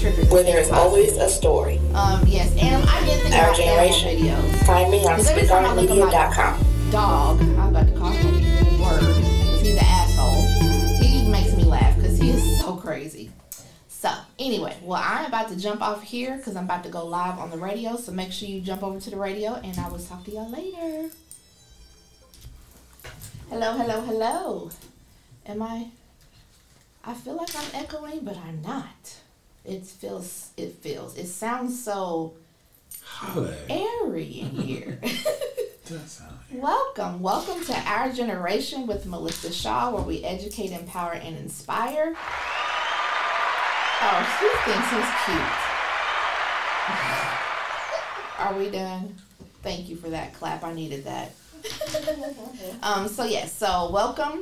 triggers. Where there is always a story. Um, yes, and I did think Our about generation. videos. Find me on Because every time I look at my speakonmedia.com. dog, I'm about to call him a word because he's an asshole. He makes me laugh because he is so crazy. So, anyway, well, I'm about to jump off here because I'm about to go live on the radio. So, make sure you jump over to the radio and I will talk to y'all later. Hello, hello, hello. Am I? I feel like I'm echoing, but I'm not. It feels, it feels, it sounds so Holla. airy in here. Does sound Welcome, welcome to Our Generation with Melissa Shaw, where we educate, empower, and inspire. Oh, she thinks he's cute. Are we done? Thank you for that clap. I needed that. um, so yes, so welcome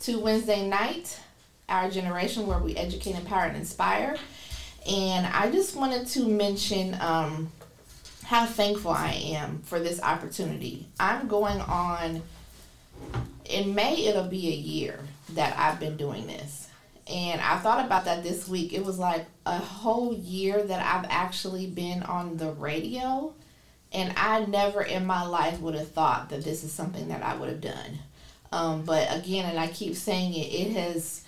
to Wednesday night, Our Generation, where we educate, empower, and inspire. And I just wanted to mention um, how thankful I am for this opportunity. I'm going on, in May, it'll be a year that I've been doing this. And I thought about that this week. It was like a whole year that I've actually been on the radio. And I never in my life would have thought that this is something that I would have done. Um, but again, and I keep saying it, it has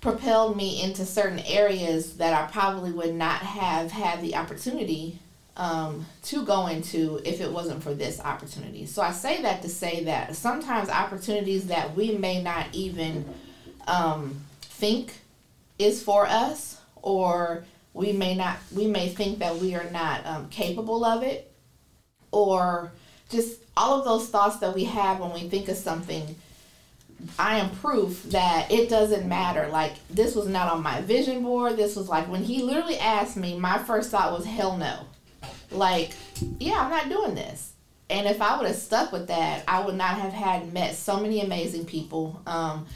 propelled me into certain areas that I probably would not have had the opportunity um, to go into if it wasn't for this opportunity. So I say that to say that sometimes opportunities that we may not even um, think is for us, or we may not, we may think that we are not um, capable of it, or just all of those thoughts that we have when we think of something. I am proof that it doesn't matter. Like this was not on my vision board. This was like when he literally asked me, my first thought was hell no like, yeah, I'm not doing this. And if I would have stuck with that, I would not have had met so many amazing people. Um,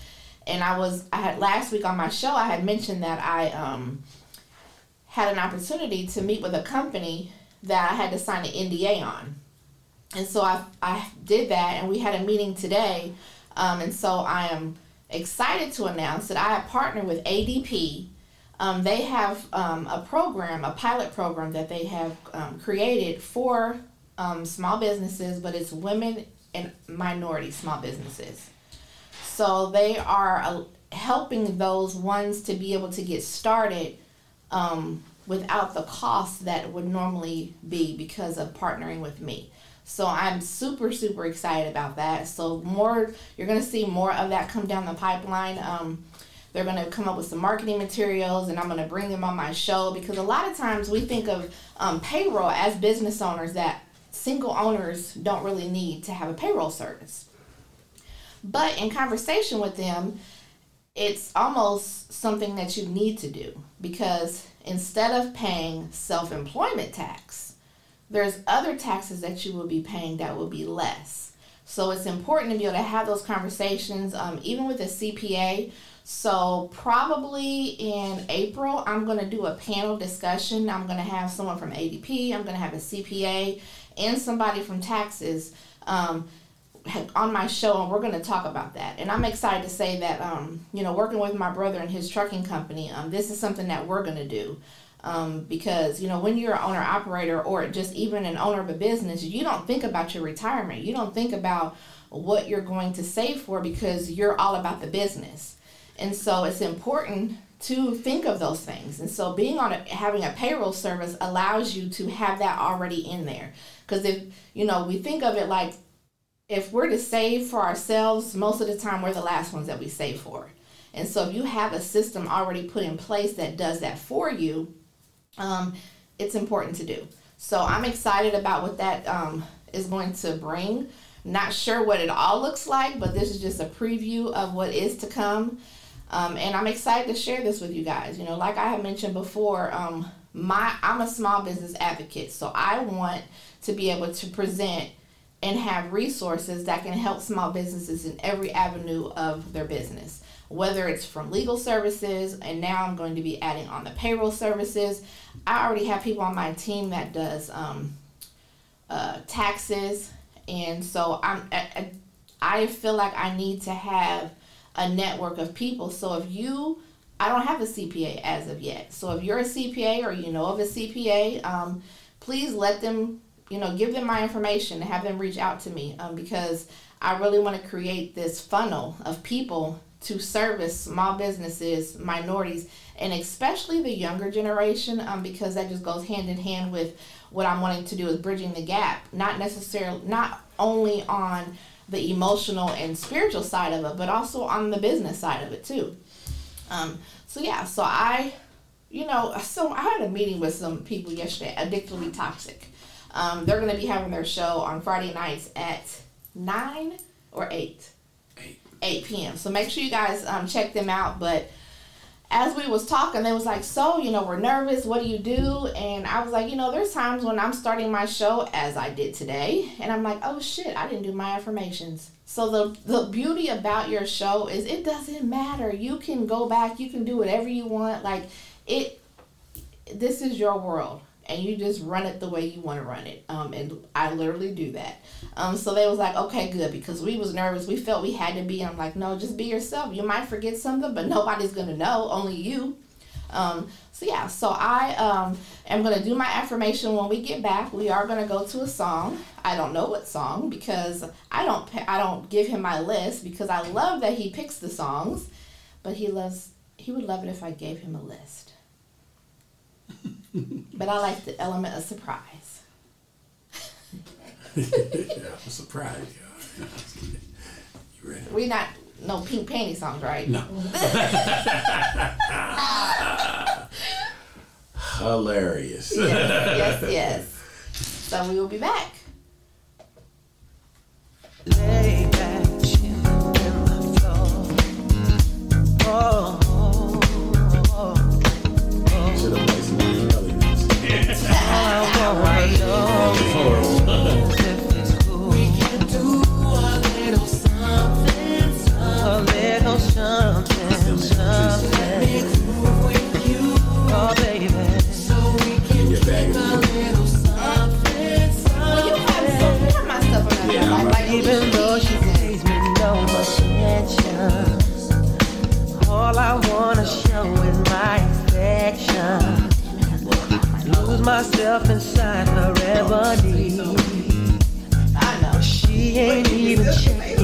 and I was, I had last week on my show, I had mentioned that I um, had an opportunity to meet with a company that I had to sign an NDA on. And so I, I did that, and we had a meeting today. Um, and so I am excited to announce that I have partnered with ADP um, they have um, a program, a pilot program that they have um, created for um, small businesses, but it's women and minority small businesses. So they are uh, helping those ones to be able to get started um, without the cost that would normally be because of partnering with me. So I'm super, super excited about that. So more, you're gonna see more of that come down the pipeline. Um, they're going to come up with some marketing materials and I'm going to bring them on my show because a lot of times we think of um, payroll as business owners that single owners don't really need to have a payroll service. But in conversation with them, it's almost something that you need to do because instead of paying self employment tax, there's other taxes that you will be paying that will be less. So it's important to be able to have those conversations, um, even with a CPA. So probably in April, I'm going to do a panel discussion. I'm going to have someone from ADP. I'm going to have a CPA and somebody from taxes um, on my show, and we're going to talk about that. And I'm excited to say that, um, you know, working with my brother and his trucking company, um, this is something that we're going to do. Um, because you know when you're an owner operator or just even an owner of a business you don't think about your retirement you don't think about what you're going to save for because you're all about the business and so it's important to think of those things. And so being on a, having a payroll service allows you to have that already in there. Because if, you know, we think of it like if we're to save for ourselves, most of the time we're the last ones that we save for. And so if you have a system already put in place that does that for you, um, it's important to do. So I'm excited about what that um, is going to bring. Not sure what it all looks like, but this is just a preview of what is to come. Um, and I'm excited to share this with you guys. You know, like I have mentioned before, um, my I'm a small business advocate, so I want to be able to present and have resources that can help small businesses in every avenue of their business. Whether it's from legal services, and now I'm going to be adding on the payroll services. I already have people on my team that does um, uh, taxes, and so I'm I, I feel like I need to have a network of people. So if you I don't have a CPA as of yet. So if you're a CPA or you know of a CPA, um, please let them, you know, give them my information and have them reach out to me um, because I really want to create this funnel of people to service small businesses, minorities, and especially the younger generation um, because that just goes hand in hand with what I'm wanting to do is bridging the gap, not necessarily, not only on the emotional and spiritual side of it, but also on the business side of it too. Um, so yeah, so I, you know, so I had a meeting with some people yesterday, Addictively Toxic. Um, they're going to be having their show on Friday nights at 9 or 8? 8. 8 p.m. So make sure you guys um, check them out. But as we was talking, they was like, so, you know, we're nervous. What do you do? And I was like, you know, there's times when I'm starting my show as I did today. And I'm like, oh shit, I didn't do my affirmations. So the, the beauty about your show is it doesn't matter. You can go back. You can do whatever you want. Like it, this is your world and you just run it the way you want to run it. Um, and I literally do that. Um, so they was like, okay, good, because we was nervous. We felt we had to be. I'm like, no, just be yourself. You might forget something, but nobody's gonna know, only you. Um, so yeah, so I um, am gonna do my affirmation when we get back. We are gonna go to a song. I don't know what song because I don't I don't give him my list because I love that he picks the songs, but he loves he would love it if I gave him a list. but I like the element of surprise. yeah, I'm surprised. Yeah. You ready? We not no pink panty songs, right? No. Hilarious. yes, yes, yes. So we will be back. Lay back, chin in the floor. Oh, oh, oh, oh. Should all myself inside her ebony. I know. She ain't even checking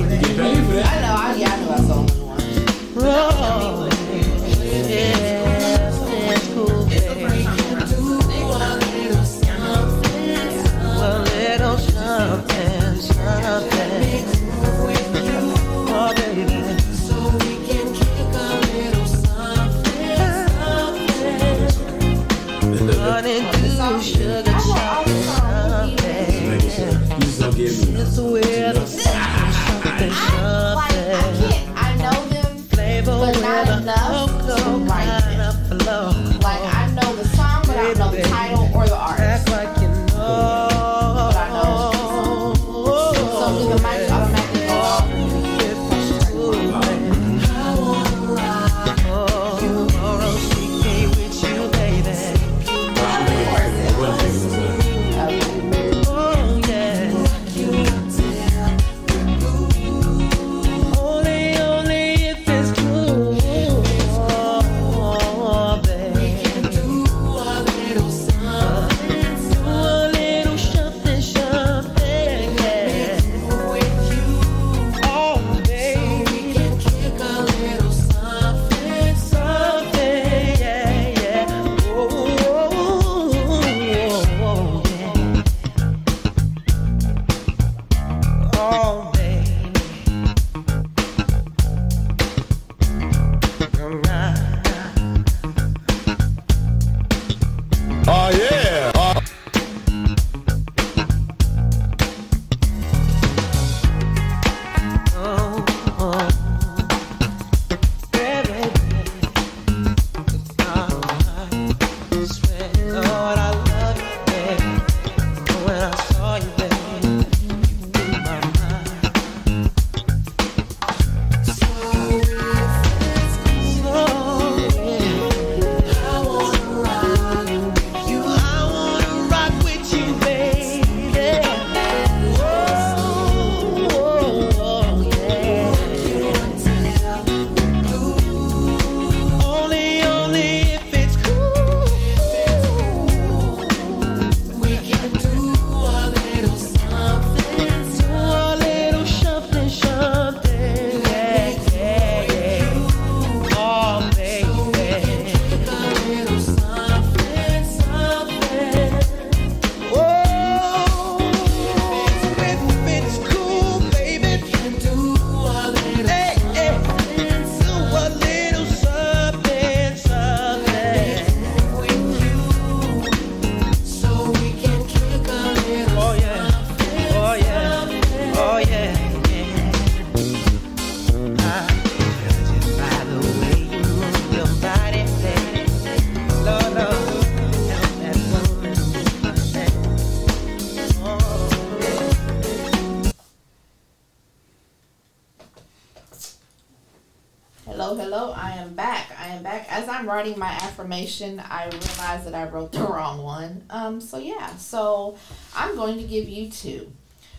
writing my affirmation, I realized that I wrote the wrong one. Um, so yeah, so I'm going to give you two.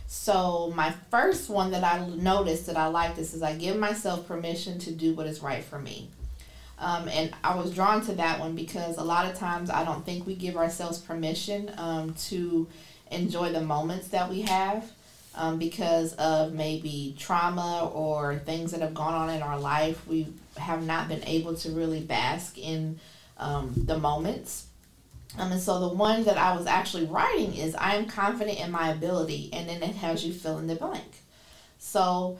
So my first one that I noticed that I like this is I give myself permission to do what is right for me. Um, and I was drawn to that one because a lot of times I don't think we give ourselves permission um, to enjoy the moments that we have um, because of maybe trauma or things that have gone on in our life. We have not been able to really bask in um, the moments. Um, and so the one that I was actually writing is I am confident in my ability, and then it has you fill in the blank. So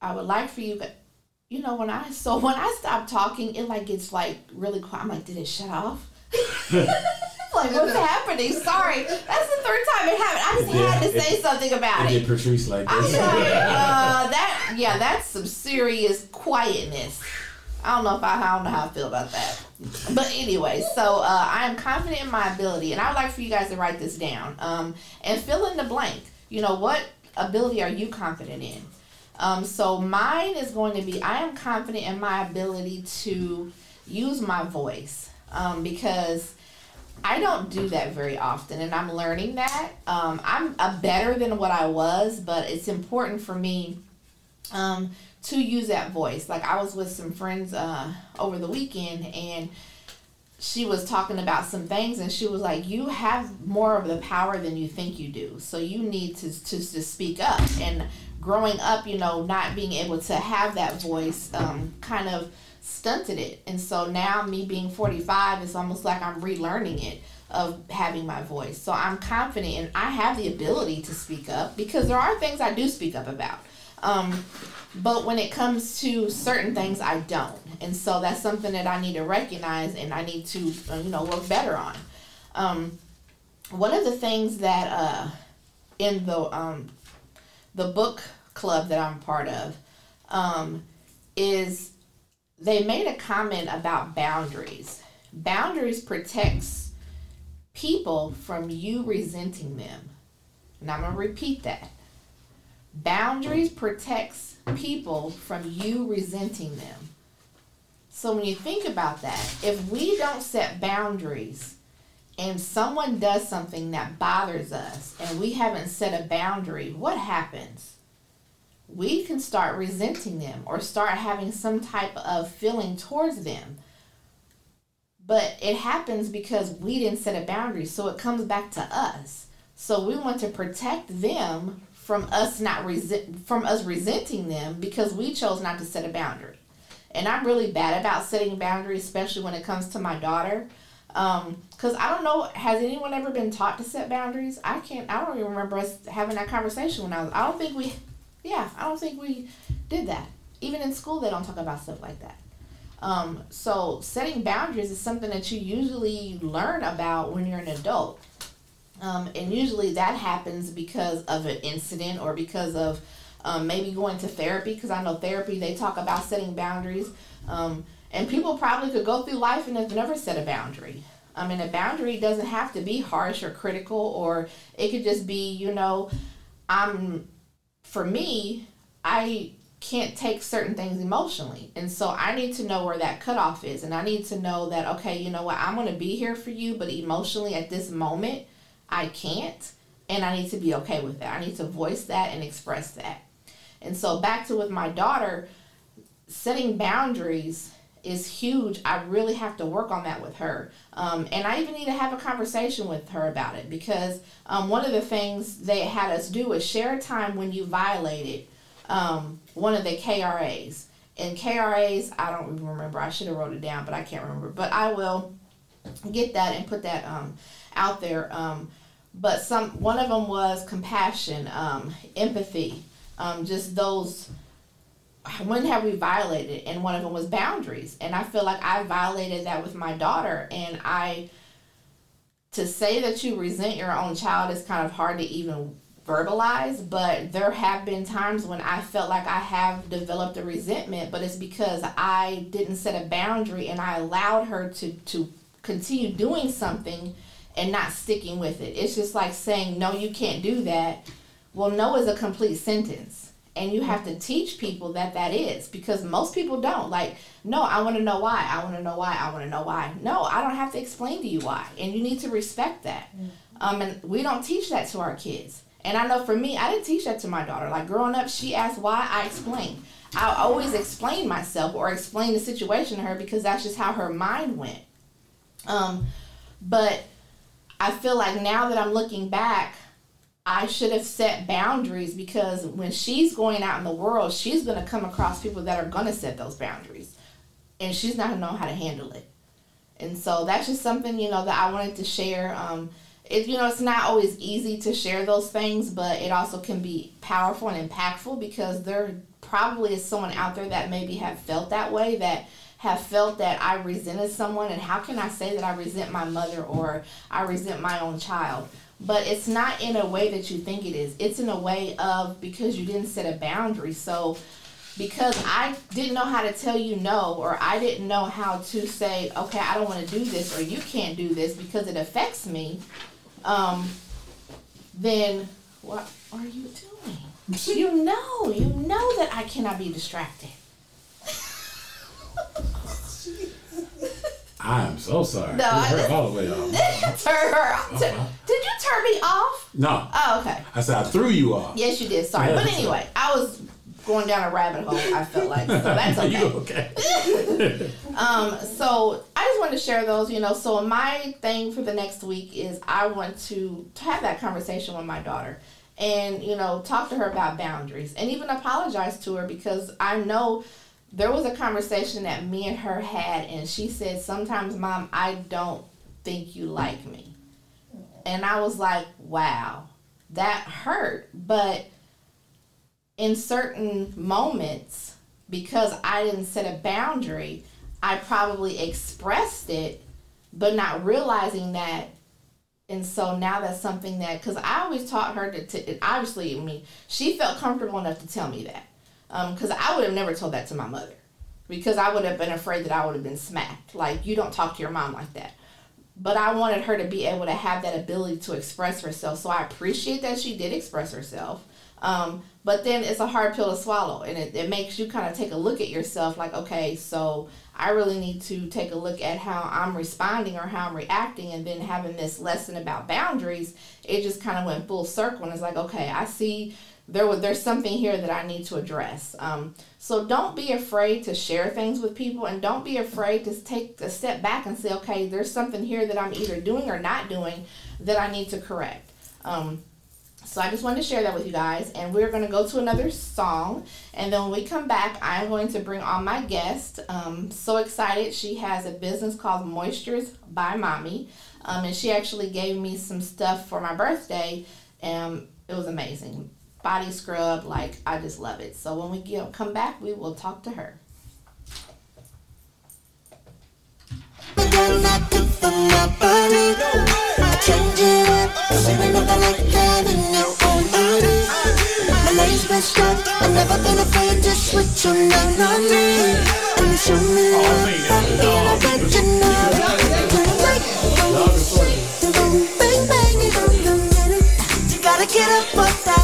I would like for you, you know, when I so when I stop talking, it like gets like really quiet. I'm like, did it shut off? what's happening? Sorry, that's the third time it happened. I just Yeah, had to it- say something about I it. did Patrice like I'm this. like, uh, that yeah, that's some serious quietness. I don't know if I, I don't know how I feel about that. But anyway, so uh, I am confident in my ability, and I would like for you guys to write this down um, and fill in the blank. You know, what ability are you confident in? Um, so mine is going to be I am confident in my ability to use my voice um, because I don't do that very often, and I'm learning that. Um, I'm a better than what I was, but it's important for me um, to use that voice. Like I was with some friends uh, over the weekend, and she was talking about some things, and she was like, "You have more of the power than you think you do, so you need to to, to speak up." And growing up, you know, not being able to have that voice, um, kind of stunted it. And so now, me being forty five, it's almost like I'm relearning it of having my voice. So I'm confident, and I have the ability to speak up because there are things I do speak up about. Um, but when it comes to certain things, I don't. And so that's something that I need to recognize and I need to, uh, you know, work better on. Um, one of the things that uh, in the um, the book club that I'm part of um, is they made a comment about boundaries. Boundaries protects people from you resenting them. And I'm going to repeat that. Boundaries protects people from you resenting them. So when you think about that, if we don't set boundaries and someone does something that bothers us and we haven't set a boundary, what happens? We can start resenting them or start having some type of feeling towards them. But it happens because we didn't set a boundary, so it comes back to us. So we want to protect them from us not resent from us resenting them because we chose not to set a boundary. And I'm really bad about setting boundaries, especially when it comes to my daughter. Um, cause I don't know, has anyone ever been taught to set boundaries? I can't. I don't even remember us having that conversation when I was. I don't think we. Yeah, I don't think we did that. Even in school, they don't talk about stuff like that. Um, so setting boundaries is something that you usually learn about when you're an adult. Um, and usually that happens because of an incident or because of um, maybe going to therapy. Because I know therapy, they talk about setting boundaries. Um, and people probably could go through life and have never set a boundary. I mean, a boundary doesn't have to be harsh or critical, or it could just be, you know, I'm, for me, I can't take certain things emotionally. And so I need to know where that cutoff is. And I need to know that, okay, you know what, I'm going to be here for you, but emotionally at this moment, I can't. And I need to be okay with that. I need to voice that and express that. And so back to with my daughter, setting boundaries is huge. I really have to work on that with her. Um, and I even need to have a conversation with her about it because um, one of the things they had us do is share a time when you violated um, one of the KRAs. And KRAs, I don't even remember. I should have wrote it down, but I can't remember. But I will get that and put that um, out there. Um, but some one of them was compassion, um, empathy, just those. When have we violated? And one of them was boundaries. And I feel like I violated that with my daughter. And I, to say that you resent your own child is kind of hard to even verbalize, but there have been times when I felt like I have developed a resentment, but it's because I didn't set a boundary and I allowed her to, to continue doing something and not sticking with it. It's just like saying, no, you can't do that. Well, no is a complete sentence. And you have to teach people that that is because most people don't. Like no i want to know why i want to know why i want to know why. No i don't have to explain to you why and you need to respect that. Um, and we don't teach that to our kids. And i know for me i didn't teach that to my daughter. Like growing up she asked why i explained. I always explain myself or explain the situation to her because that's just how her mind went. Um, but i feel like now that i'm looking back I should have set boundaries because when she's going out in the world, she's going to come across people that are going to set those boundaries. And she's not going to know how to handle it. And so that's just something, you know, that I wanted to share. Um, it, you know, it's not always easy to share those things, but it also can be powerful and impactful because there probably is someone out there that maybe have felt that way, that have felt that I resented someone. And how can I say that I resent my mother or I resent my own child? But it's not in a way that you think it is. It's in a way of because you didn't set a boundary. So because I didn't know how to tell you no, or I didn't know how to say, okay, I don't want to do this, or you can't do this because it affects me, um, then what are you doing? you know, you know that I cannot be distracted. I am so sorry. No, You I hurt just- all the way off. turn her off. Turn me off? No, Oh, okay. I said I threw you off. Yes, you did. Sorry, Yeah, but anyway, I was going down a rabbit hole. I felt like so that's okay. you okay? Um, so I just wanted to share those. You know, so my thing for the next week is I want to have that conversation with my daughter, and you know, talk to her about boundaries, and even apologize to her because I know there was a conversation that me and her had, and she said, "Sometimes, mom, I don't think you like me," and I was like, "Wow, that hurt," but in certain moments because I didn't set a boundary, I probably expressed it, but not realizing that. And so now that's something that, because I always taught her to, to, obviously, I mean, she felt comfortable enough to tell me that. Um, because I would have never told that to my mother. Because I would have been afraid that I would have been smacked. Like, you don't talk to your mom like that. But I wanted her to be able to have that ability to express herself. So I appreciate that she did express herself. Um, but then it's a hard pill to swallow and it, it makes you kind of take a look at yourself like okay so i really need to take a look at how i'm responding or how i'm reacting and then having this lesson about boundaries it just kind of went full circle and it's like okay i see there was there's something here that i need to address um, so don't be afraid to share things with people and don't be afraid to take a step back and say okay there's something here that i'm either doing or not doing that i need to correct um, so I just wanted to share that with you guys. And we're going to go to another song. And then when we come back, I'm going to bring on my guest. Um, so excited. She has a business called Moistures by Mommy. Um, and she actually gave me some stuff for my birthday. And it was amazing. Body scrub, like, I just love it. So when we get, come back, we will talk to her. Get up that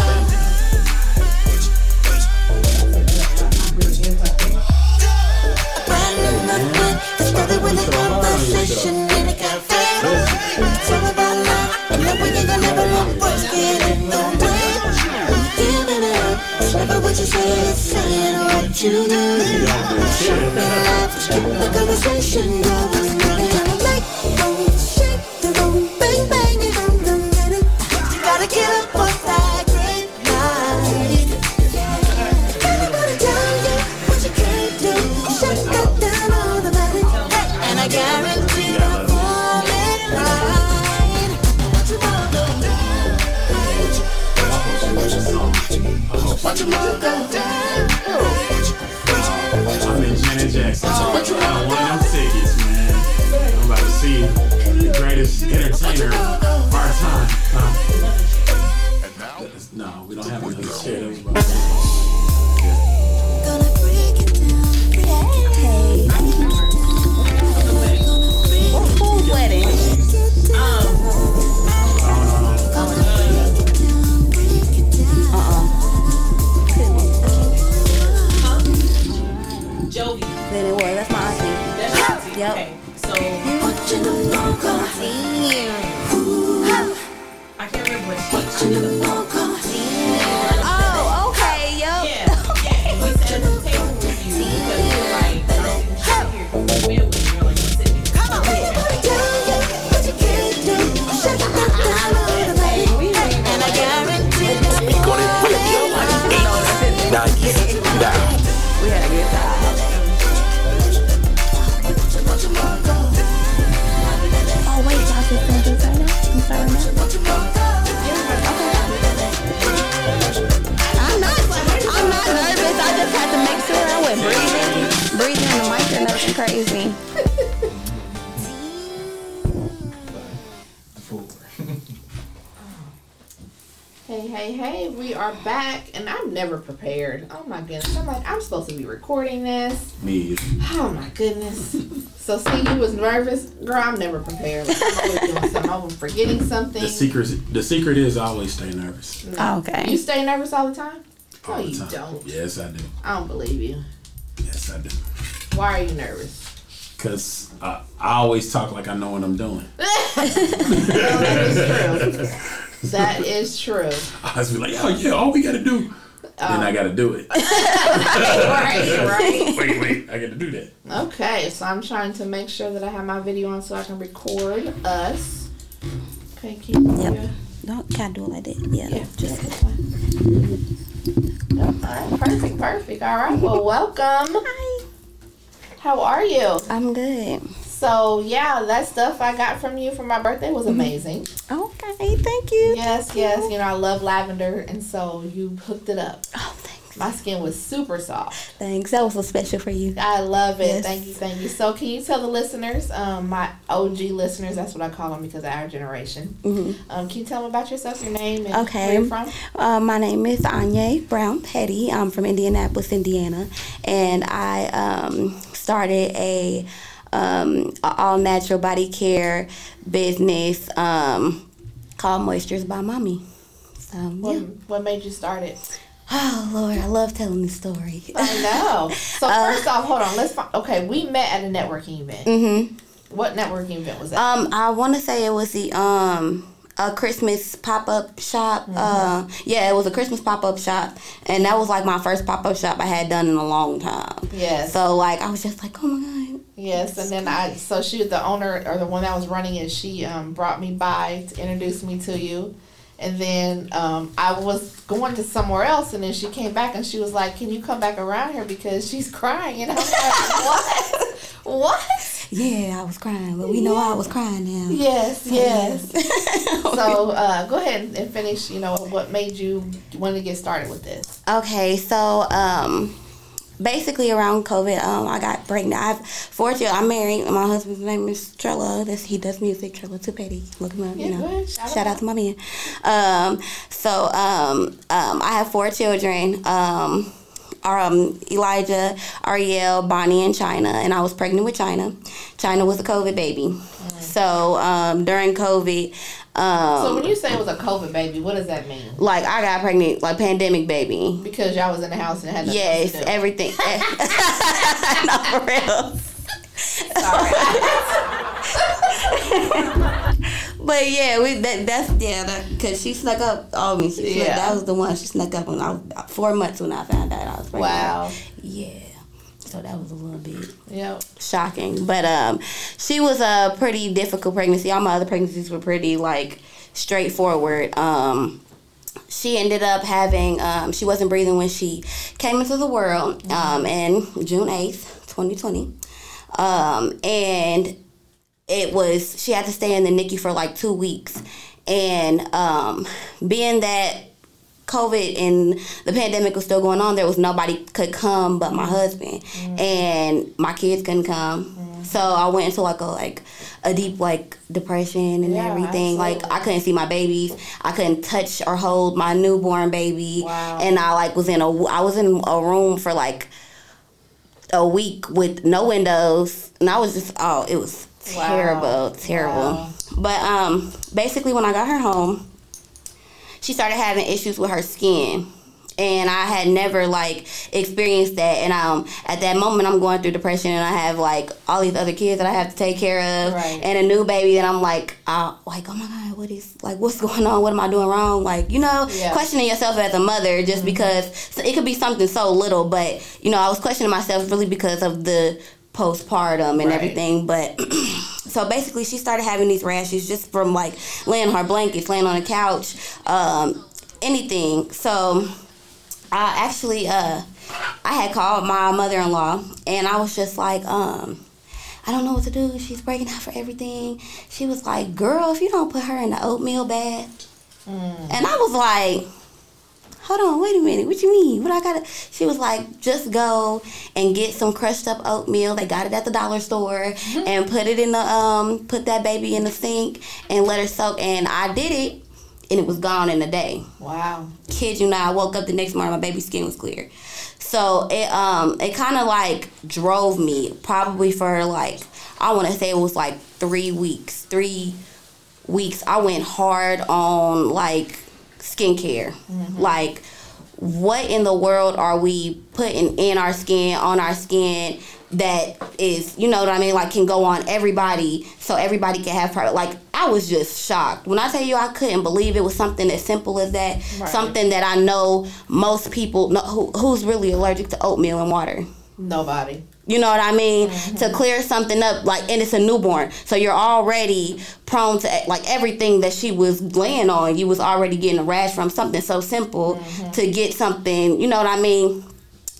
saying what you love, the conversation I want them tickets, man. I'm about to see the greatest entertainer of our time. No, we don't have another shit. Watching the phone call, I Hey, hey, hey, we are back, and I'm never prepared. Oh my goodness. I'm like, I'm supposed to be recording this. me. Oh my goodness. So, see, you was nervous. Girl, I'm never prepared. Like, I'm always doing something. I'm forgetting something. The secret. The secret is I always stay nervous You oh, Okay. You stay nervous all the time? all no, the you time. don't. Yes, I do. I don't believe you. Yes, I do. Why are you nervous? Cause I, I always talk like I know what I'm doing. that is true. That is true. I was be like, oh yeah, all we gotta do. then I um, gotta do it. Right, right. wait, wait, I gotta do that. Okay, so I'm trying to make sure that I have my video on so I can record us. Okay, keep Yep. yeah. Don't can't do it like that. Yeah. Yeah, just this one. Yep, all right, perfect, perfect. All right, well, welcome. Hi. How are you? I'm good. So, yeah, that stuff I got from you for my birthday was amazing. Okay. Thank you. Yes, yes, you know, I love lavender, and so you hooked it up. Oh, thanks. My skin was super soft. Thanks. That was so special for you. I love it. Yes. Thank you, thank you. So, can you tell the listeners, um, my OG listeners, that's what I call them because of our generation. Um, can you tell them about yourself, your name, and Okay. where you're from? Uh, my name is Anyae Brown Petty. I'm from Indianapolis, Indiana, and I um, started a, um, all natural body care business um, called Moistures by Mommy. So What, yeah. what made you start it? Oh Lord, I love telling this story. I know. So first off, hold on. Let's. Find, okay, we met at a networking event. Mm-hmm. What networking event was that? Um, I want to say it was the um a Christmas pop up shop. Uh, yeah, it was a Christmas pop up shop, and that was like my first pop up shop I had done in a long time. yes. So like I was just like, oh my god. Yes, and then I so she the owner or the one that was running it, she um brought me by to introduce me to you. And then um, I was going to somewhere else, and then she came back and she was like, "Can you come back around here because she's crying?" And I'm like, "What? what?" Yeah, I was crying, but we know I was crying now. Yes, yes. so uh, go ahead and finish. You know what made you want to get started with this? Okay, so um, basically around COVID, um, I got pregnant. I have four children. I'm married. My husband's name is Trello. This he does music. Trello Tupetti. Look him up. Yeah, you know. Shout Shout out. out to my man. Um, so um, um, I have four children. Um, um, Elijah, Ariel, Bonnie, and China, and I was pregnant with China. China was a COVID baby. So um, during COVID, um, So when you say it was a COVID baby, what does that mean? like I got pregnant, like pandemic baby. Because y'all was in the house and had nothing Yes, everything. no, for real. but yeah, we that that's yeah, that, cause she snuck up on me. She snuck, Yeah. that was the one she snuck up on. I was four months when I found out I was pregnant. Wow. Yeah. So that was a little bit Yep. shocking, but um, she was a pretty difficult pregnancy. All my other pregnancies were pretty like straightforward. Um, she ended up having um, she wasn't breathing when she came into the world um, in June eighth, twenty twenty, um, and it was she had to stay in the NICU for like two weeks, and um, being that COVID and the pandemic was still going on, there was nobody could come but my husband, and my kids couldn't come. So I went into like a like a deep like depression and Yeah, everything. Like I couldn't see my babies. I couldn't touch or hold my newborn baby. Wow. And I like was in a I was in a room for like a week with no windows, and I was just oh, it was. Terrible, terrible. Wow. But um, basically, when I got her home, she started having issues with her skin. And I had never like experienced that, and um, at that moment I'm going through depression, and I have like all these other kids that I have to take care of, Right. and a new baby that I'm like, uh, like oh my god, what is like what's going on? What am I doing wrong? Like you know, Yeah. Mm-hmm. questioning yourself as a mother just because it could be something so little, but you know I was questioning myself really because of the postpartum and Right. everything, but. So basically, she started having these rashes just from like laying on her blankets, laying on the couch, um, anything. So I actually, uh, I had called my mother-in-law, and I was just like, um, I don't know what to do. She's breaking out for everything. She was like, "Girl, if you don't put her in the oatmeal bath," and I was like. Hold on, wait a minute. What you mean? What I gotta? She was like, just go and get some crushed up oatmeal. They got it at the dollar store, and put it in the um, put that baby in the sink and let her soak. And I did it, and it was gone in a day Wow. kid you not, I woke up the next morning, my baby's skin was clear. So it um it kind of like drove me probably for like I want to say it was like three weeks, three weeks. I went hard on like skincare, like. What in the world are we putting in our skin, on our skin, that is, you know what I mean, like can go on everybody, so everybody can have product. Like I was just shocked when I tell you I couldn't believe it was something as simple as that. Right. Something that I know most people know who, who's really allergic to oatmeal and water. Nobody. You know what I mean? To mm-hmm. clear something up, like, and it's a newborn, so you're already prone to like everything that she was laying on. You was already getting a rash from something so simple mm-hmm. to get something. You know what I mean?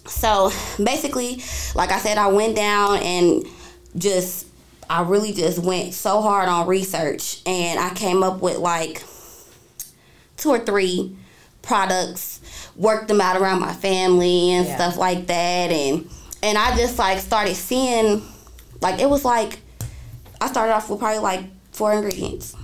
So basically, like I said, I went down and just I really just went so hard on research, and I came up with like two or three products, worked them out around my family and Yeah. stuff like that, and and I just like started seeing, like it was like, I started off with probably like four ingredients.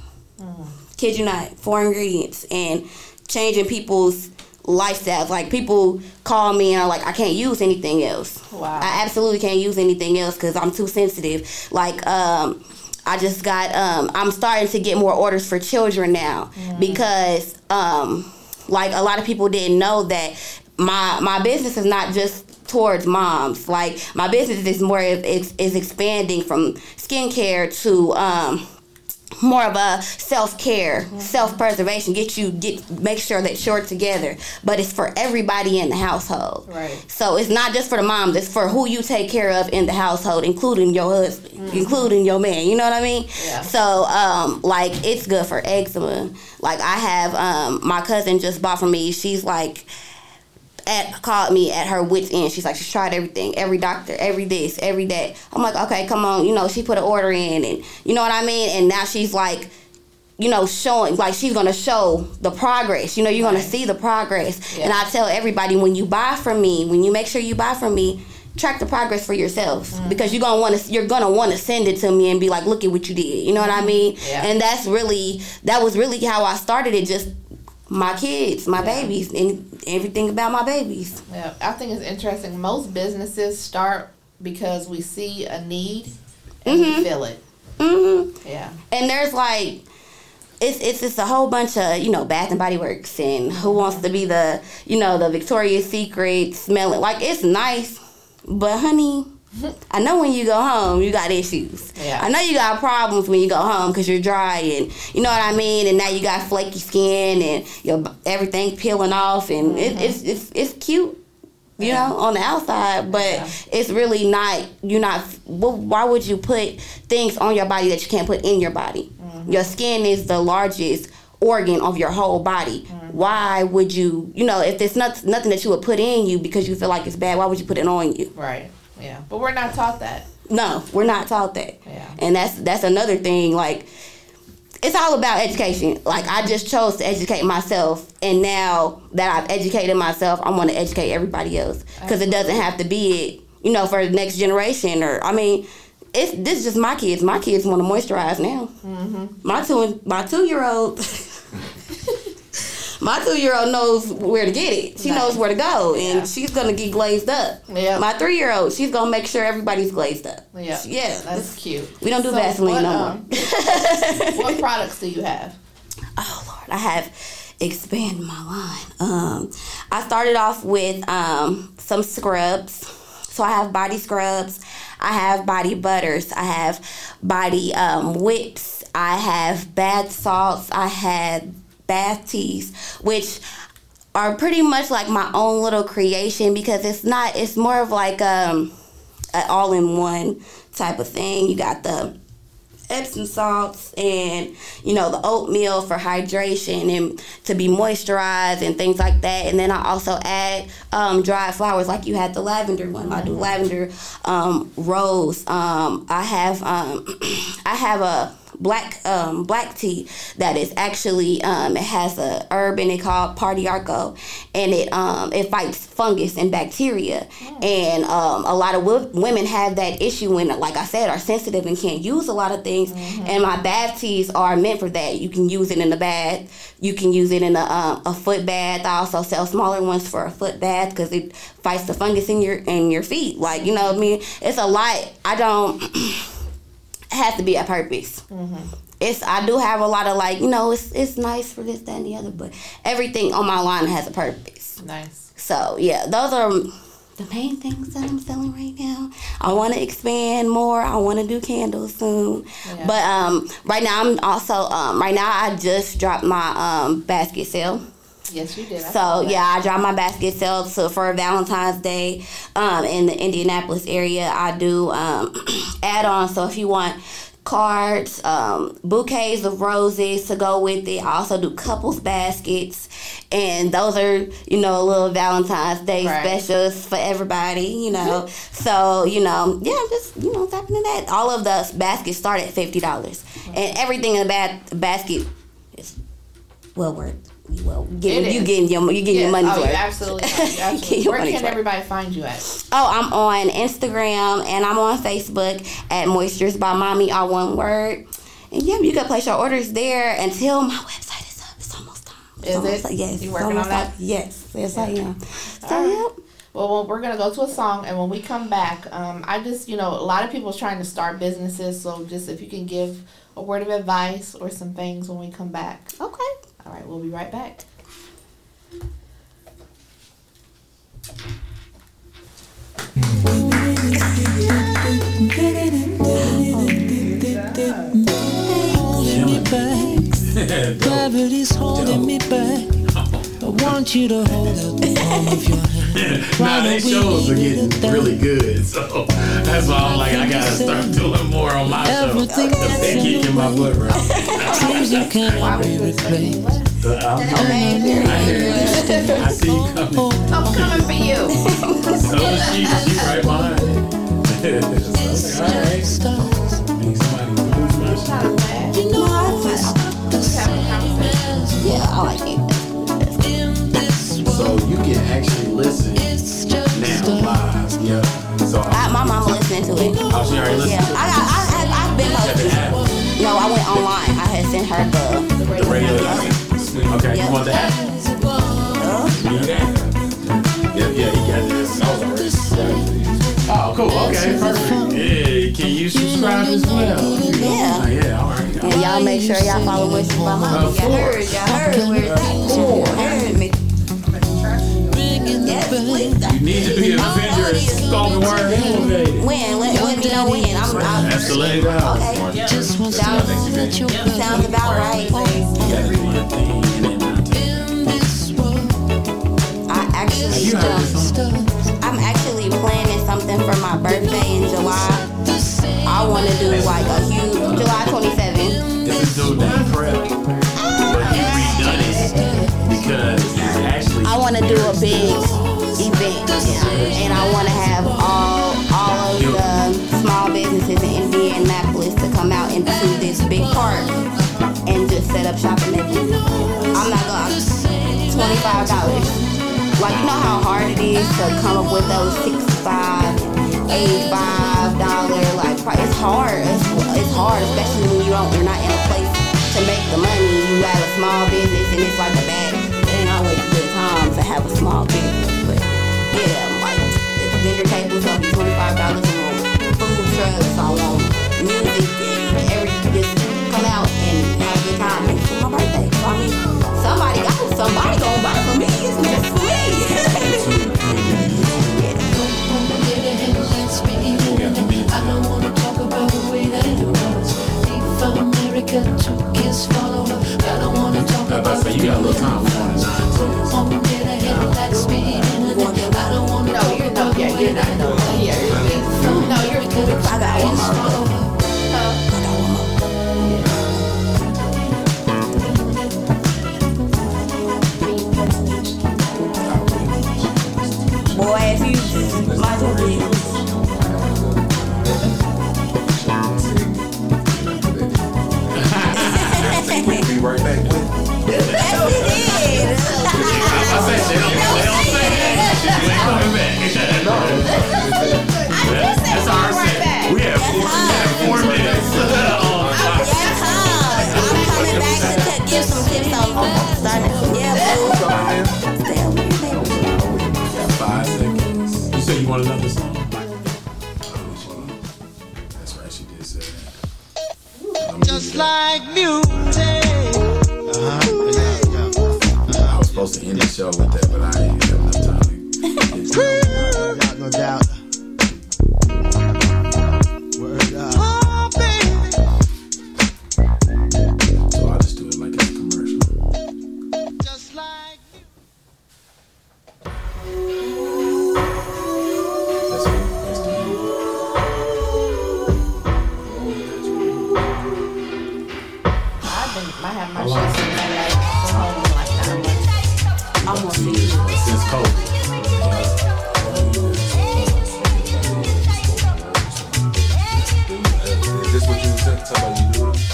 Kid you not, four ingredients, and changing people's lifestyles. Like people call me and are like, I can't use anything else. Wow. I absolutely can't use anything else because I'm too sensitive. Like um, I just got um, I'm starting to get more orders for children now because um, like a lot of people didn't know that my my business is not just towards moms. Like my business is more is, is expanding from skincare to um, more of a self care, self preservation. Get you get make sure that you're together, but it's for everybody in the household. Right. So it's not just for the moms; it's for who you take care of in the household, including your husband, including your man. You know what I mean? Yeah. So um, like it's good for eczema. Like I have um, my cousin just bought for me. She's like at called me at her wits end. She's like, she's tried everything, every doctor, every this, every that. I'm like, okay, come on, you know, she put an order in, and you know what I mean. And now she's like, you know, showing like she's gonna show the progress. You know, you're gonna see the progress. Yeah. And I tell everybody when you buy from me, when you make sure you buy from me. Track the progress for yourself Mm-hmm. because you're gonna want to. You're gonna want to send it to me and be like, "Look at what you did." You know what I mean? Mm-hmm. Yeah. And that's really that was really how I started it. Just my kids, my Yeah. babies, and everything about my babies. Yeah, I think it's interesting. Most businesses start because we see a need and we feel it. hmm Yeah. And there's like, it's it's it's a whole bunch of you know Bath and Body Works and who wants to be the you know the Victoria's Secret smelling like it's nice, but honey. I know when you go home, you got issues. Yeah. I know you got problems when you go home because you're dry and you know what I mean. And now you got flaky skin and your everything peeling off, and it, it's it's it's cute, you Yeah. know, on the outside, but Yeah. it's really not. You're not. wh- Why would you put things on your body that you can't put in your body? Mm-hmm. Your skin is the largest organ of your whole body. Mm-hmm. Why would you? You know, if it's not nothing that you would put in you because you feel like it's bad, why would you put it on you? Right. Yeah. But we're not taught that. No, we're not taught that. Yeah. And that's that's another thing. Like, it's all about education. Like, I just chose to educate myself, and now that I've educated myself, I want to educate everybody else because it doesn't have to be it. You know, for the next generation, or I mean, it's this is just my kids. My kids want to moisturize now. Mm-hmm. My two my two year old. My two year old knows where to get it. She Nice. knows where to go, and Yeah. she's gonna get glazed up. Yeah. My three year old, she's gonna make sure everybody's glazed up. Yeah, yeah. that's cute. We don't do So Vaseline what, no um, what products do you have? oh Lord, I have expanded my line. Um, I started off with um, some scrubs. So I have body scrubs. I have body butters. I have body um, whips. I have bath salts. I have bath teas, which are pretty much like my own little creation because it's not. It's more of like um, an all-in-one type of thing. You got the Epsom salts and you know the oatmeal for hydration and to be moisturized and things like that. And then I also add um, dried flowers like you had the lavender one. I do lavender, um, rose. Um, I have um, I have a black um, black tea that is actually um, it has a herb in it called pau d'arco, and it um, it fights fungus and bacteria. And um, a lot of wo- women have that issue when, like I said, are sensitive and can't use a lot of things. And my bath teas are meant for that. You can use it in the bath. You can use it in a, um, a foot bath. I also sell smaller ones for a foot bath because it fights the fungus in your in your feet. Like you know, what I mean, it's a lot. I don't. has to be a purpose. It's I do have a lot of like you know it's it's nice for this that and the other, but everything on my line has a purpose. Nice. So yeah, those are the main things that I'm selling right now. I want to expand more. I want to do candles soon, Yeah. but um right now I'm also um right now I just dropped my um basket sale. Yes, you did. I So yeah, I dropped my basket sale to, for Valentine's Day um, in the Indianapolis area. I do um, add-ons. So if you want cards, um, bouquets of roses to go with it, I also do couples baskets, and those are you know a little Valentine's Day Right. specials for everybody. You know, so you know yeah, just you know tapping into that. All of the baskets start at fifty dollars, and everything in the ba- basket is well worth. Well, getting, you getting your you getting Yes. your money's oh, worth. you absolutely. are. You Get absolutely. Where can everybody find you at? Oh, I'm on Instagram and I'm on Facebook at Moistures by Mommy, all one word. And yeah, you can place your orders there until my website is up. It's almost time. It's Is almost it? Up. Yes. You working on that? up. Yes, yes, I am. So right. yep. Well, well, we're gonna go to a song, and when we come back, um, I just you know a lot of people trying to start businesses, so just if you can give a word of advice or some things when we come back. Okay. All right, we'll be right back. Gravity's holding me back. I want you to hold out the palm of your hand. nah, they shows are getting really good, so that's why I'm like, I gotta start doing more on my show. Everything Cause kicking my butt right. seems you can't be replaced. But I'm I hear you. I see you coming. I'm coming for you. So is she, she right behind. So, all right. Make somebody lose my shit. You know this Yeah, I like it. in this world. So you can actually listen It's just now live. Yeah. So I, my mama listening to it. oh, she already listened Yeah, to I got. I, I, I've been posting. No, I went online. I had sent her the. the radio. Okay, you want the app? Need that? Yeah, yeah, he got this. Oh, cool. Okay, perfect. Yeah, can you subscribe as well? Yeah. Oh, yeah, all right. And y'all make sure y'all follow Moistures by Mommy. Of Y'all heard. course. Y'all heard. Where's that? Y'all heard me. Yes, please. You need to be a vendor at spoken word. When? Let, let me know when. I'm, I'm That's the lay down. okay. just wants Sounds, let you sounds about right. in this world. I actually, You heard this song? Stars. I'm actually planning something for my birthday in July. I want to do like a huge July 27th. This is dude that prep, but he redone it because it's actually. I want to do a big event, and I want to have all all of the small businesses in Indianapolis to come out into this big park and just set up shop and everything. I'm not gonna twenty five dollars. Like you know how hard it is to come up with those 65 85 dollar like it's hard. It's, it's hard, especially when you don't, you're not in a place to make the money. You have a small business, and it's like a bad. Have a small business, but yeah, like the vendor tables will be twenty five dollars on food trucks, on music, and every just come out and have a good time. And it's my birthday, so I mean, somebody got somebody gonna buy for me. It's just for me. I don't wanna talk about the way that it was. If America took his follower, I don't wanna talk I about say you got a little time. We going you're not. the you're not. that No, you're good. No, you're supposed to end the show with that, but I ain't have enough time. to get to it. No doubt. Word up. Oh, baby. So I'll just do it like it's a commercial. Just like That's it. That's the end. I've been, I have my shit in my life for home in like nine months. Since COVID.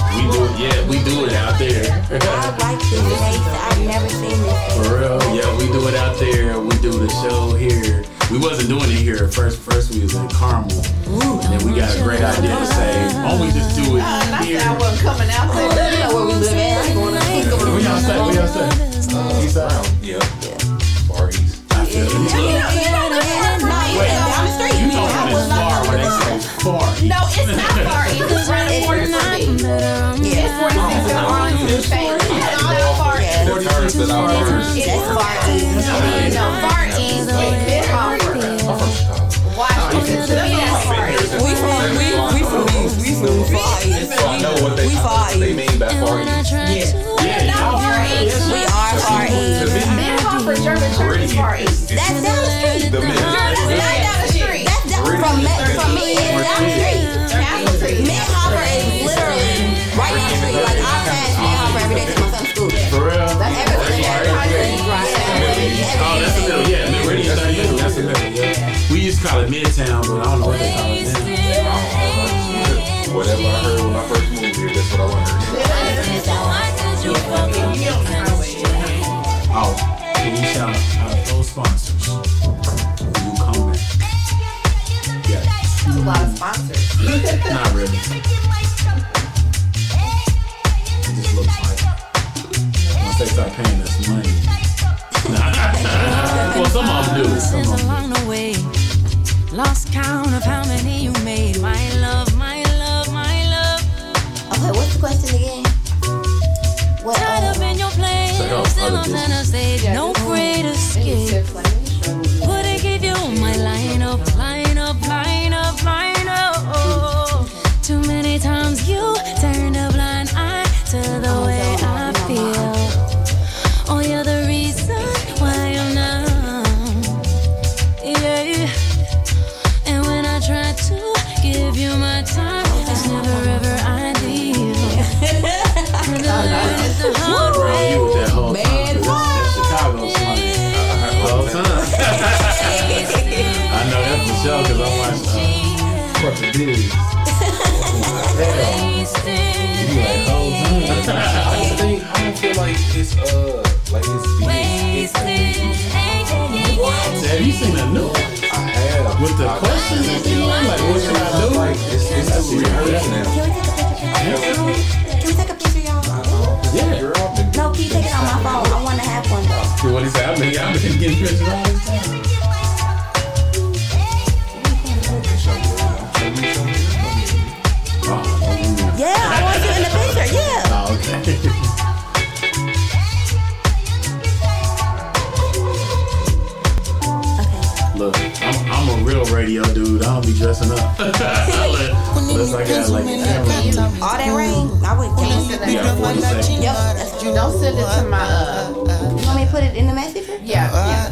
We do it, yeah, we do it out there. I like this place. I've never seen this. For real, yeah, we do it out there. We do the show here. We wasn't doing it here at first. First we was in Carmel, and then we got a great idea to say, don't we just do it here? I wasn't coming out there. You know where we live at. I ain't going to Where y'all stay? Where y'all stay? East side. Yeah. Far East. I feel it. No, down the street. You know when it's far when they say far. No, it's not far. It's right at 46. It's 46 in Arlington. State. It's not far. Yeah. The terms that I learned. That's far east. No, far east is Mid Hartford. I'm from Chicago. Washington. To me, that's far east. We from we we from east. We from far. So I know what they, We far they mean by far East. Yeah, Not far east. We are far east. Mid Hartford German Church is far east. That's down the street. The middle. It's not down the street. That's down from me, from me. It's down the street. Castle Hopper is literally right down the street. Like I pass Mid Hopper every day to my son's school. For real? That's everything. Everything. Oh, that's the middle. Yeah, Meridian 30. That's the middle. Yeah. We used to call it Midtown, but I don't know what they call it now. Whatever I heard when I first moved here, that's what I learned. Oh, can you shout out those sponsors? When you come back. Yeah, A lot of sponsors. not really. It just looks like once they start paying us money. well, some of them do. Some of them do. along the way. Lost count of how many you made. You that new? I have. With the I- questions and shit, like what should I do? Like, it's, it's, That's See, I now. Can we take a picture? Can we take a picture, y'all? Yeah. Girl, I've been No, can you take it on my phone? I want to have one. See what he said? I've been, I've been getting pictures all this time. Radio dude. I don't be dressing up. Unless I got like camera. All that rain, I would. Can You got 40 seconds. Yep. That's true. Don't send it to my uh. You want me to put it in the messenger? Yeah, yeah.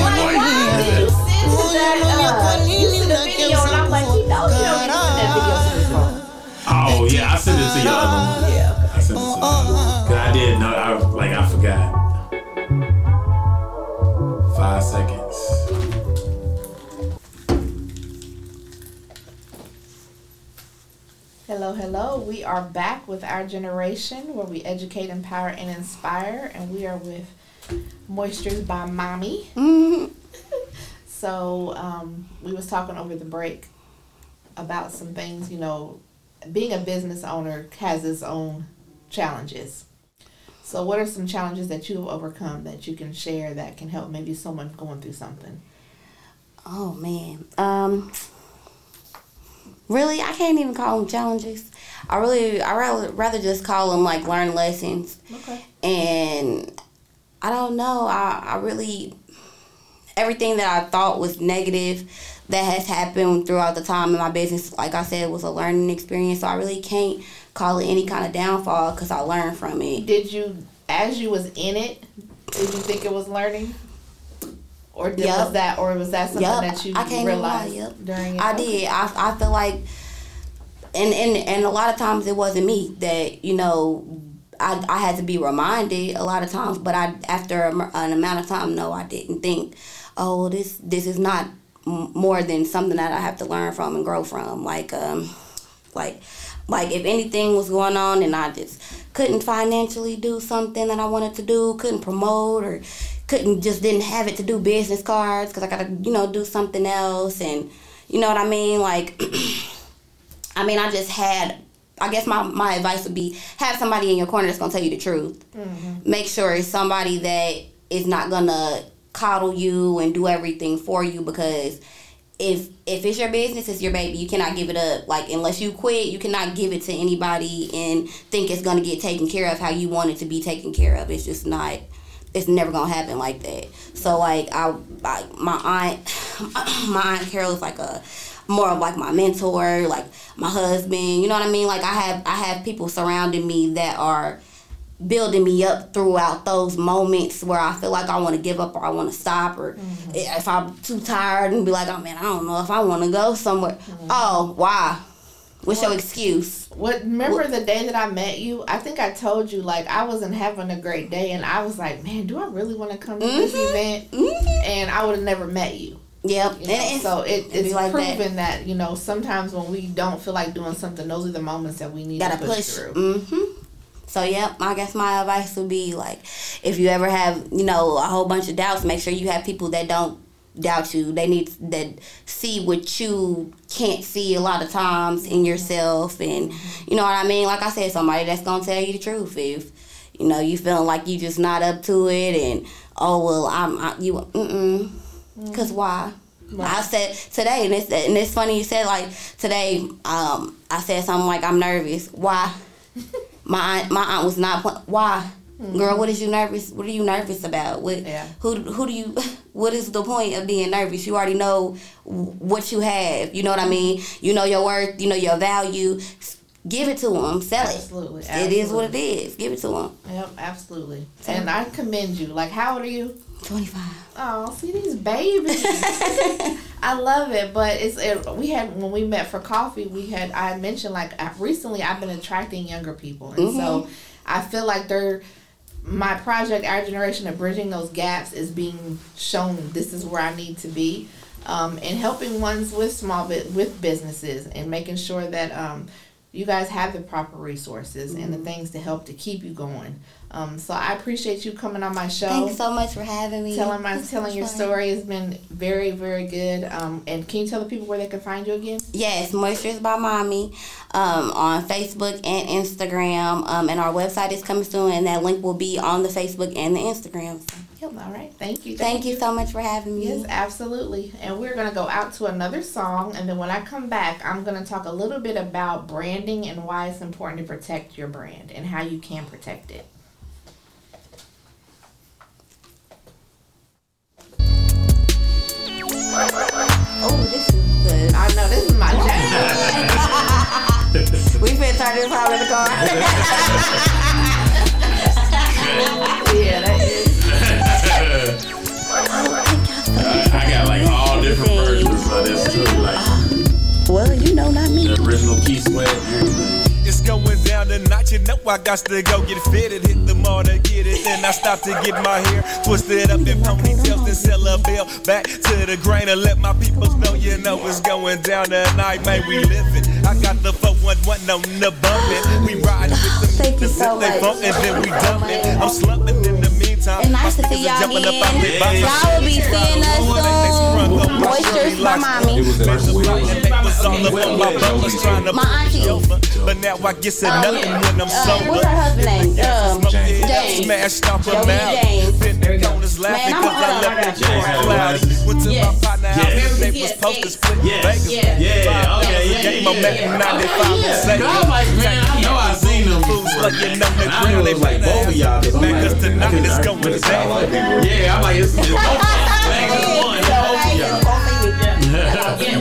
Why did you send that? Uh, you sent a video, and I'm like, he knows you don't send that video to his phone. Oh yeah, I sent it to y'all. Yeah. I sent it to y'all. Cause I did know. I like I forgot. Five seconds. Hello, hello. We are back with our generation where we educate, empower, and inspire, and we are with Moistures by Mommy. Mm-hmm. So um, we was talking over the break about some things. You know, being a business owner has its own challenges. So, what are some challenges that you have overcome that you can share that can help maybe someone going through something? Oh man. Um. Really, I can't even call them challenges. I really, I rather rather just call them like learn lessons. Okay. And I don't know. I I really everything that I thought was negative that has happened throughout the time in my business, like I said, was a learning experience. So I really can't call it any kind of downfall because I learned from it. Did you, as you was in it, did you think it was learning? Or did, Yup. was that, or was that something Yup. that you I can't lie, realized yup. during it? I did. I, I feel like, and, and and a lot of times it wasn't me that you know, I I had to be reminded a lot of times. But I after a an amount of time, no, I didn't think, oh, this this is not m- more than something that I have to learn from and grow from. Like um, like like if anything was going on and I just couldn't financially do something that I wanted to do, couldn't promote or couldn't just didn't have it to do business cards because I gotta you know do something else and you know what I mean like I mean I just had I guess my, my advice would be have somebody in your corner that's gonna tell you the truth. Mm-hmm. Make sure it's somebody that is not gonna coddle you and do everything for you because if if it's your business, it's your baby. You cannot give it up. Like unless you quit, you cannot give it to anybody and think it's gonna get taken care of how you want it to be taken care of. It's just not. It's never gonna happen like that. So like I like my aunt, my aunt Carol is like a more of like my mentor, like my husband. You know what I mean? Like I have I have people surrounding me that are building me up throughout those moments where I feel like I want to give up or I want to stop or mm-hmm. if I'm too tired and be like, oh man, I don't know if I want to go somewhere. Mm-hmm. Oh, why? What's your excuse? What remember the day that I met you? I think I told you like I wasn't having a great day, and I was like, man, do I really want to come to this mm-hmm. event? And I would have never met you. Yep. You know, And it's- so it, it's like that. proven that. you know sometimes when we don't feel like doing something, those are the moments that we need gotta to push, push. through. Mm-hmm. So yep, I guess my advice would be like, if you ever have you know a whole bunch of doubts, make sure you have people that don't doubt you. They need that see what you can't see a lot of times in yourself, and you know what I mean. Like I said, somebody that's gonna tell you the truth. If you know you feeling like you just not up to it, and oh well, I'm I, you mm mm, cause why? I said today, and it's and it's funny you said like today. Um, I said something like I'm nervous. Why? my aunt, my aunt was not. pl- Why? Mm-hmm. Girl, what is you nervous? What are you nervous about? What? Yeah. Who? Who do you? What is the point of being nervous? You already know what you have. You know what I mm-hmm. mean. You know your worth. You know your value. Give it to them. Sell it. Absolutely, It is what it is. Give it to them. Yep, absolutely. And I commend you. Like, how old are you? Twenty five. Oh, see these babies. I love it, but it's it, we had when we met for coffee. We had I mentioned like I've recently I've been attracting younger people, and so I feel like they're my project, our generation of bridging those gaps is being shown. This is where I need to be, um, and helping ones with small bit with businesses and making sure that um, you guys have the proper resources and the things to help to keep you going. Um, so I appreciate you coming on my show. Thanks so much for having me. Telling my so telling your fun. story has been very very good. Um, and can you tell the people where they can find you again? Yes, Moistures by Mommy um, on Facebook and Instagram. Um, and our website is coming soon, and that link will be on the Facebook and the Instagram. So, Yep. All right. Thank you. thank you so much for having me. Yes, absolutely. And we're going to go out to another song. And then when I come back, I'm going to talk a little bit about branding and why it's important to protect your brand and how you can protect it. Oh, this is good. I know this is my jam. we finna turn this out in the car. yeah, that is. I got like all different versions of this too. Like well, you know, not me. the original Keith Sweat. It's going down tonight, you know I got to go get fitted. Hit the mall to get it, then I stop to get my hair twisted up in ponytails and sell a bill. Back to the grain and let my people know, you know it's going down tonight, man. We living. I got the 411 on the bumpin'. We riding with the Thank you so they bumpin', then we dumpin'. I'm slumping in the meantime. And nice to see y'all jumping up out again. Y'all will be seeing us soon. Moistures by Mommy. It was at Bitches Wheels. lying, they was all up on my bumpers trying to My auntie. over. But now I guess enough when I'm Uh, sober. what's her husband name? Um, James. Smashed off a Joey mouth. James. Been the corners laughing Man, cause I'm I on left that. the joint cloudy. Went to my Yes. partner house Yes. and they was Yes, posters yes. split Yes. Vegas. Yeah. Yeah, Five okay, dollars a yeah, game, yeah, I'm at yeah. 95 and Yeah. Fools before. like you know the And I ground, knew they it was like better both of have y'all. 'cause I'm Man, like, cause tonight I going It sound like down. Yeah, I'm like, it's, it's both of y'all. Like, one. Both of y'all. Yeah,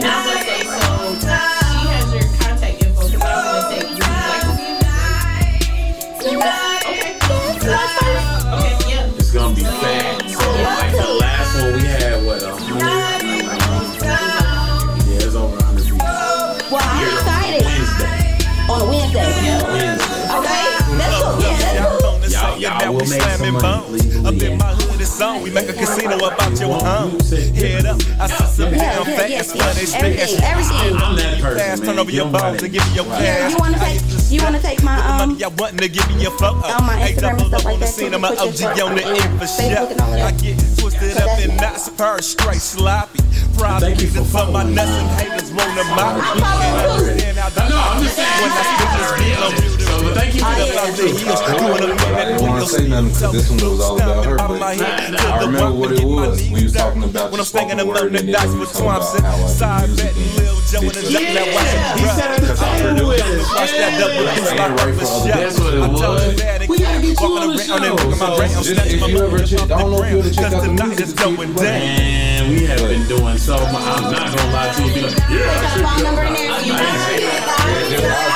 Y'all will make some money Up in my hood, it's on. We make a casino about your home. Head up, I see some Yeah, damn fast yes, money yes. Everything, stash. everything. I'm that person, turn man. over your money. and give me your cash. You wanna take? You wanna take my um? money I want to give me your photo. On my Instagram and stuff up like on the that. I'm an OG on the for sure. I get twisted up and it. not straight sloppy. Probably for reason of my nuts and haters wanna mock me. I'm following And I too. understand how the- No, I'm just saying. When I spit this beat on you, but thank you for the yeah. about the heels, you wanna But I didn't want to say nothing because this one was all about her. But head to I remember what it bump and get my was. We was talking about When the I'm staying spoken word and the then we with was talking about Thompson. how I do Side music bet and Lil Joe and the bitches. duck that watch Yeah, he it said at the run. time I who heard is. him watch that Yeah. double piece like Right a for other shot. That's what it I told was. him that We gotta get you walking on the around and show. working my brain. I'm Just snatching if my you ever money check- off I don't know if you ever the checked ground. out the Cause music tonight is that you going play. down. Man, we have been doing so much. I'm not gonna lie to you. Yeah, I should phone do number it. in there if you I didn't say that.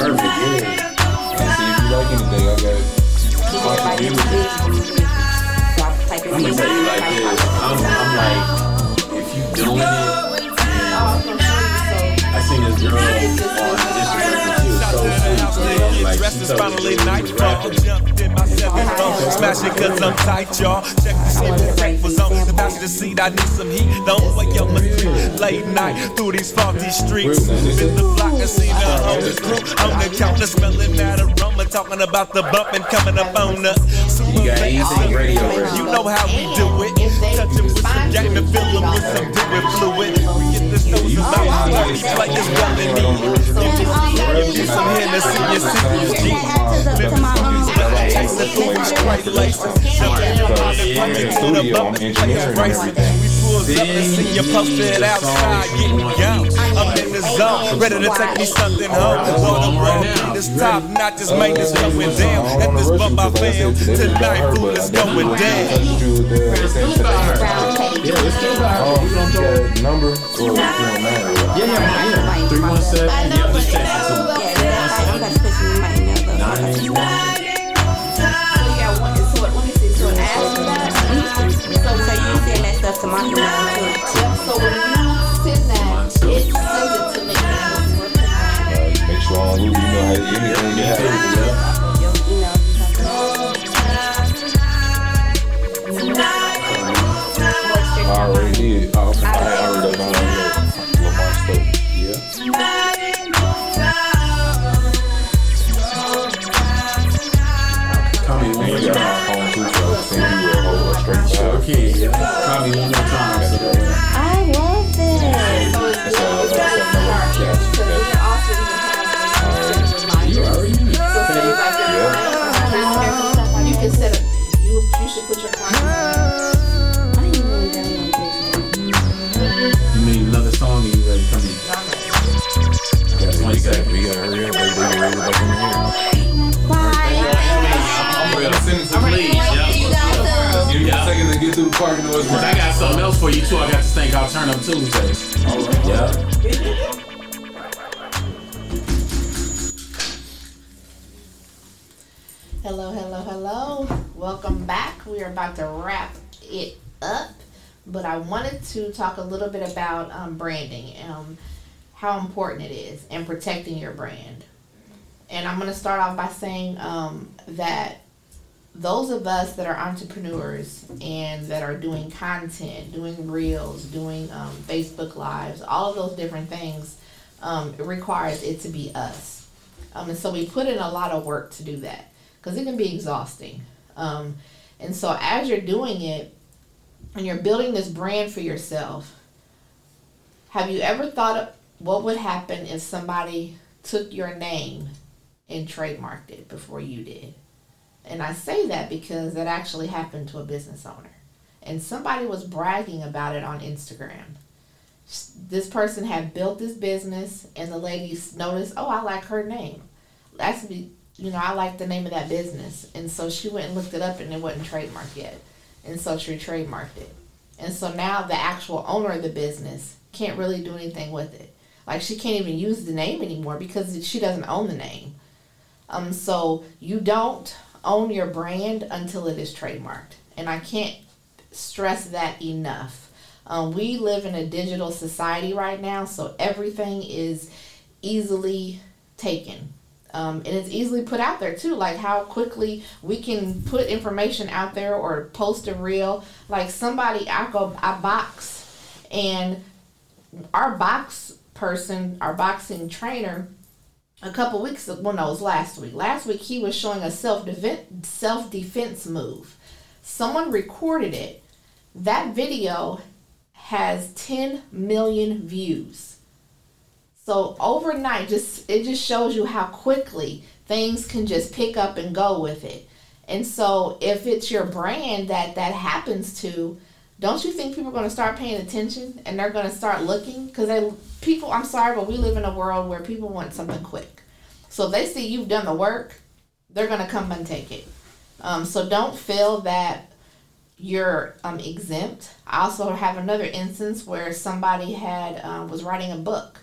Perfect. Yeah. See if you like anything, I got it I'm gonna tell you like this. I'm, I'm like, if you doing it, I seen this girl on Instagram. She was so sweet. man. Like Dress she is told finally me she was nightfall. rapping. Jumped in my seven phone. Smash it cause I'm tight, y'all. Check the the crack was on. The passenger seat, I need some heat. Don't wake up my. Late night through these faulty streets. Been the block and seen the homeless crew. On the counter smelling that aroma. Talking about the bumping coming up on us. Super You got fast. anything radio right You know how we do it. Touch game and fill 'em with some liquid fluid. We get this nose about 30 players running in. Give you some Hennessy you deep. To my Taste the food straight laces. Jumping around and punching to the bump and players racing. We pulled up and see you posted outside getting young. I'm in zone, ready to take me something home. On the road, beat is top, not just maintenance going down. At this bump I feel, tonight food is going down. Yeah, it's still got her. We gonna throw it. Number or if you don't matter. Yeah, yeah, yeah. Three one seven. Yeah, just text it to me. I'm gonna push you right now. Nine eight one. So you got one. So what? Let me see. So an after that. Uh, so, so you can send that stuff to my email too. know how. You know how it. I already did. I, already done. Yeah. Call me one more time. Everybody get ready to back in. I'm ready. Send it to please. Yep. Give me a second to get through the parking noise. Cause I got something else for you too. I got this thing called Turn Up Tuesdays. Yeah. Hello, hello, hello. Welcome back. We are about to wrap it up, but I wanted to talk a little bit about um, branding, um, how important it is, and protecting your brand. And I'm going to start off by saying um, that those of us that are entrepreneurs and that are doing content, doing reels, doing um, Facebook lives, all of those different things, um, it requires it to be us. Um, and so we put in a lot of work to do that because it can be exhausting. Um, and so as you're doing it and you're building this brand for yourself, have you ever thought of what would happen if somebody took your name and trademarked it before you did? And I say that because that actually happened to a business owner. And somebody was bragging about it on Instagram. This person had built this business, and the lady noticed, oh, I like her name. That's you know, I like the name of that business. And so she went and looked it up, and it wasn't trademarked yet. And so she trademarked it. And so now the actual owner of the business can't really do anything with it. Like she can't even use the name anymore because she doesn't own the name. Um, so you don't own your brand until it is trademarked. And I can't stress that enough. Um, we live in a digital society right now, so everything is easily taken. Um, and it's easily put out there too, like how quickly we can put information out there or post a reel. Like somebody, I go, I box, and our box person, our boxing trainer, a couple weeks well no it was last week. Last week he was showing a self defense self defense move. Someone recorded it. That video has 10 million views. So overnight just it just shows you how quickly things can just pick up and go with it. And so if it's your brand that that happens to don't you think people are going to start paying attention and they're going to start looking? Because they people i'm sorry but we live in a world where people want something quick. So if they see you've done the work they're going to come and take it. Um, so don't feel that you're um, exempt. I also have another instance where somebody had um, was writing a book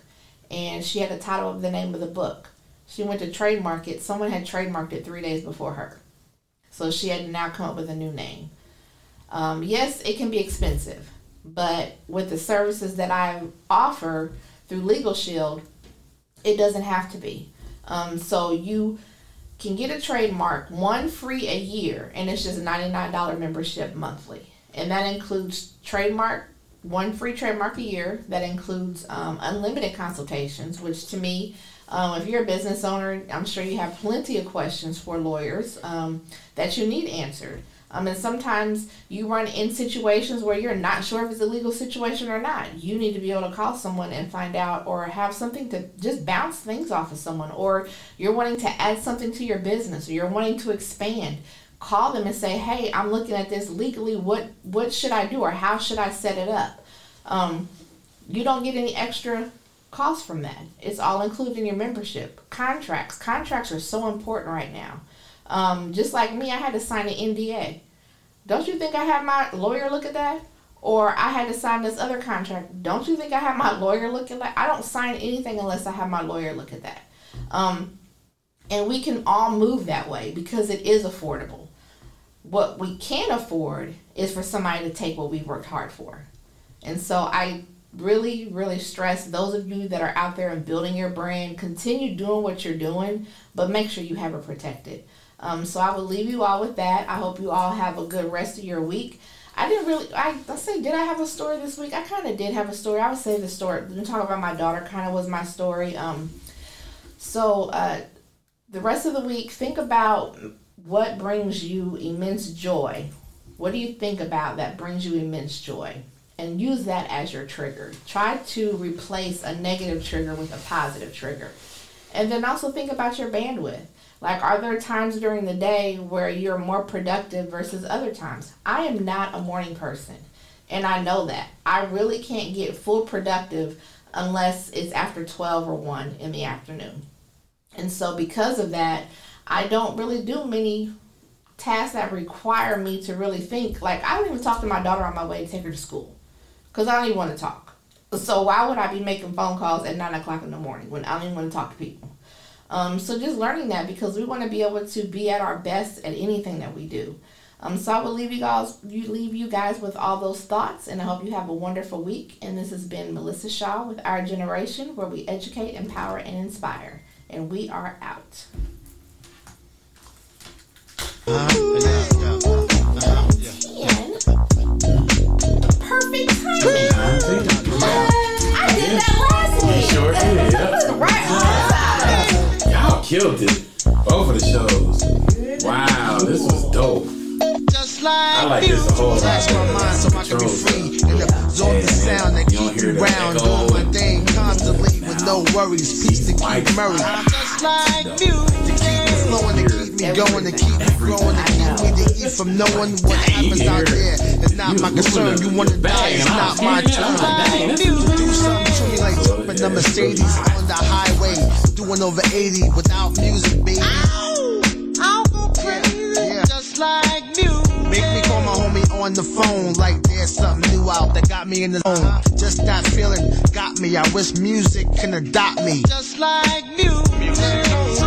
and she had the title of the name of the book. She went to trademark it. Someone had trademarked it three days before her. So she had now come up with a new name um, yes, it can be expensive, but with the services that I offer through Legal Shield, it doesn't have to be. Um, so you can get a trademark one free a year, and it's just a $99 membership monthly. And that includes trademark, one free trademark a year. That includes um, unlimited consultations, which to me, um, if you're a business owner, I'm sure you have plenty of questions for lawyers um, that you need answered. Um, and sometimes you run in situations where you're not sure if it's a legal situation or not. You need to be able to call someone and find out, or have something to just bounce things off of someone, or you're wanting to add something to your business, or you're wanting to expand. Call them and say, "Hey, I'm looking at this legally. What what should I do, or how should I set it up?" Um, you don't get any extra cost from that. It's all included in your membership. Contracts. Contracts are so important right now. Um, just like me, I had to sign an NDA. Don't you think I had my lawyer look at that? Or I had to sign this other contract. Don't you think I have my lawyer look at that? I don't sign anything unless I have my lawyer look at that. Um, and we can all move that way because it is affordable. What we can't afford is for somebody to take what we worked hard for. And so I really, really stress those of you that are out there and building your brand, continue doing what you're doing, but make sure you have it protected. Um, so I will leave you all with that. I hope you all have a good rest of your week. I didn't really, I, I say, did I have a story this week? I kind of did have a story. I would say the story, talk about my daughter kind of was my story. Um, so uh, the rest of the week, think about what brings you immense joy What do you think about that brings you immense joy? And use that as your trigger. Try to replace a negative trigger with a positive trigger. And then also think about your bandwidth. Like, are there times during the day where you're more productive versus other times? I am not a morning person, and I know that. I really can't get full productive unless it's after 12 or 1 in the afternoon. And so, because of that, I don't really do many tasks that require me to really think. Like, I don't even talk to my daughter on my way to take her to school because I don't even want to talk. So, why would I be making phone calls at 9 o'clock in the morning when I don't even want to talk to people? Um, so, just learning that because we want to be able to be at our best at anything that we do. Um, so I will leave you guys, you leave you guys with all those thoughts, and I hope you have a wonderful week. And this has been Melissa Shaw with Our Generation, where we educate, empower, and inspire. And we are out. Ten. Perfect timing. Killed it. Both of the shows. Wow, this was dope. I like this a whole lot. Relax my mind so I can be free and absorb the sound that keep me round. Doing my thing constantly with no worries. Peace to keep Murray. Just like music. To keep me flowing, to keep me going, to keep me growing, to keep me to eat from knowing what happens out there. It's not my concern. You wanna die, it's not my turn. Do something to me like jumping the Mercedes on the highway, doing over 80 without music, baby. I'll go crazy, just like music. Make me call my homie on the phone like there's something new out that got me in the zone. Just that feeling got me. I wish music can adopt me. Just like music.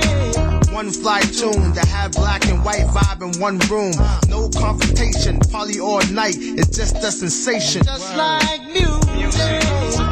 One fly tune to have black and white vibe in one room. No confrontation, party all night. It's just a sensation. Just like music.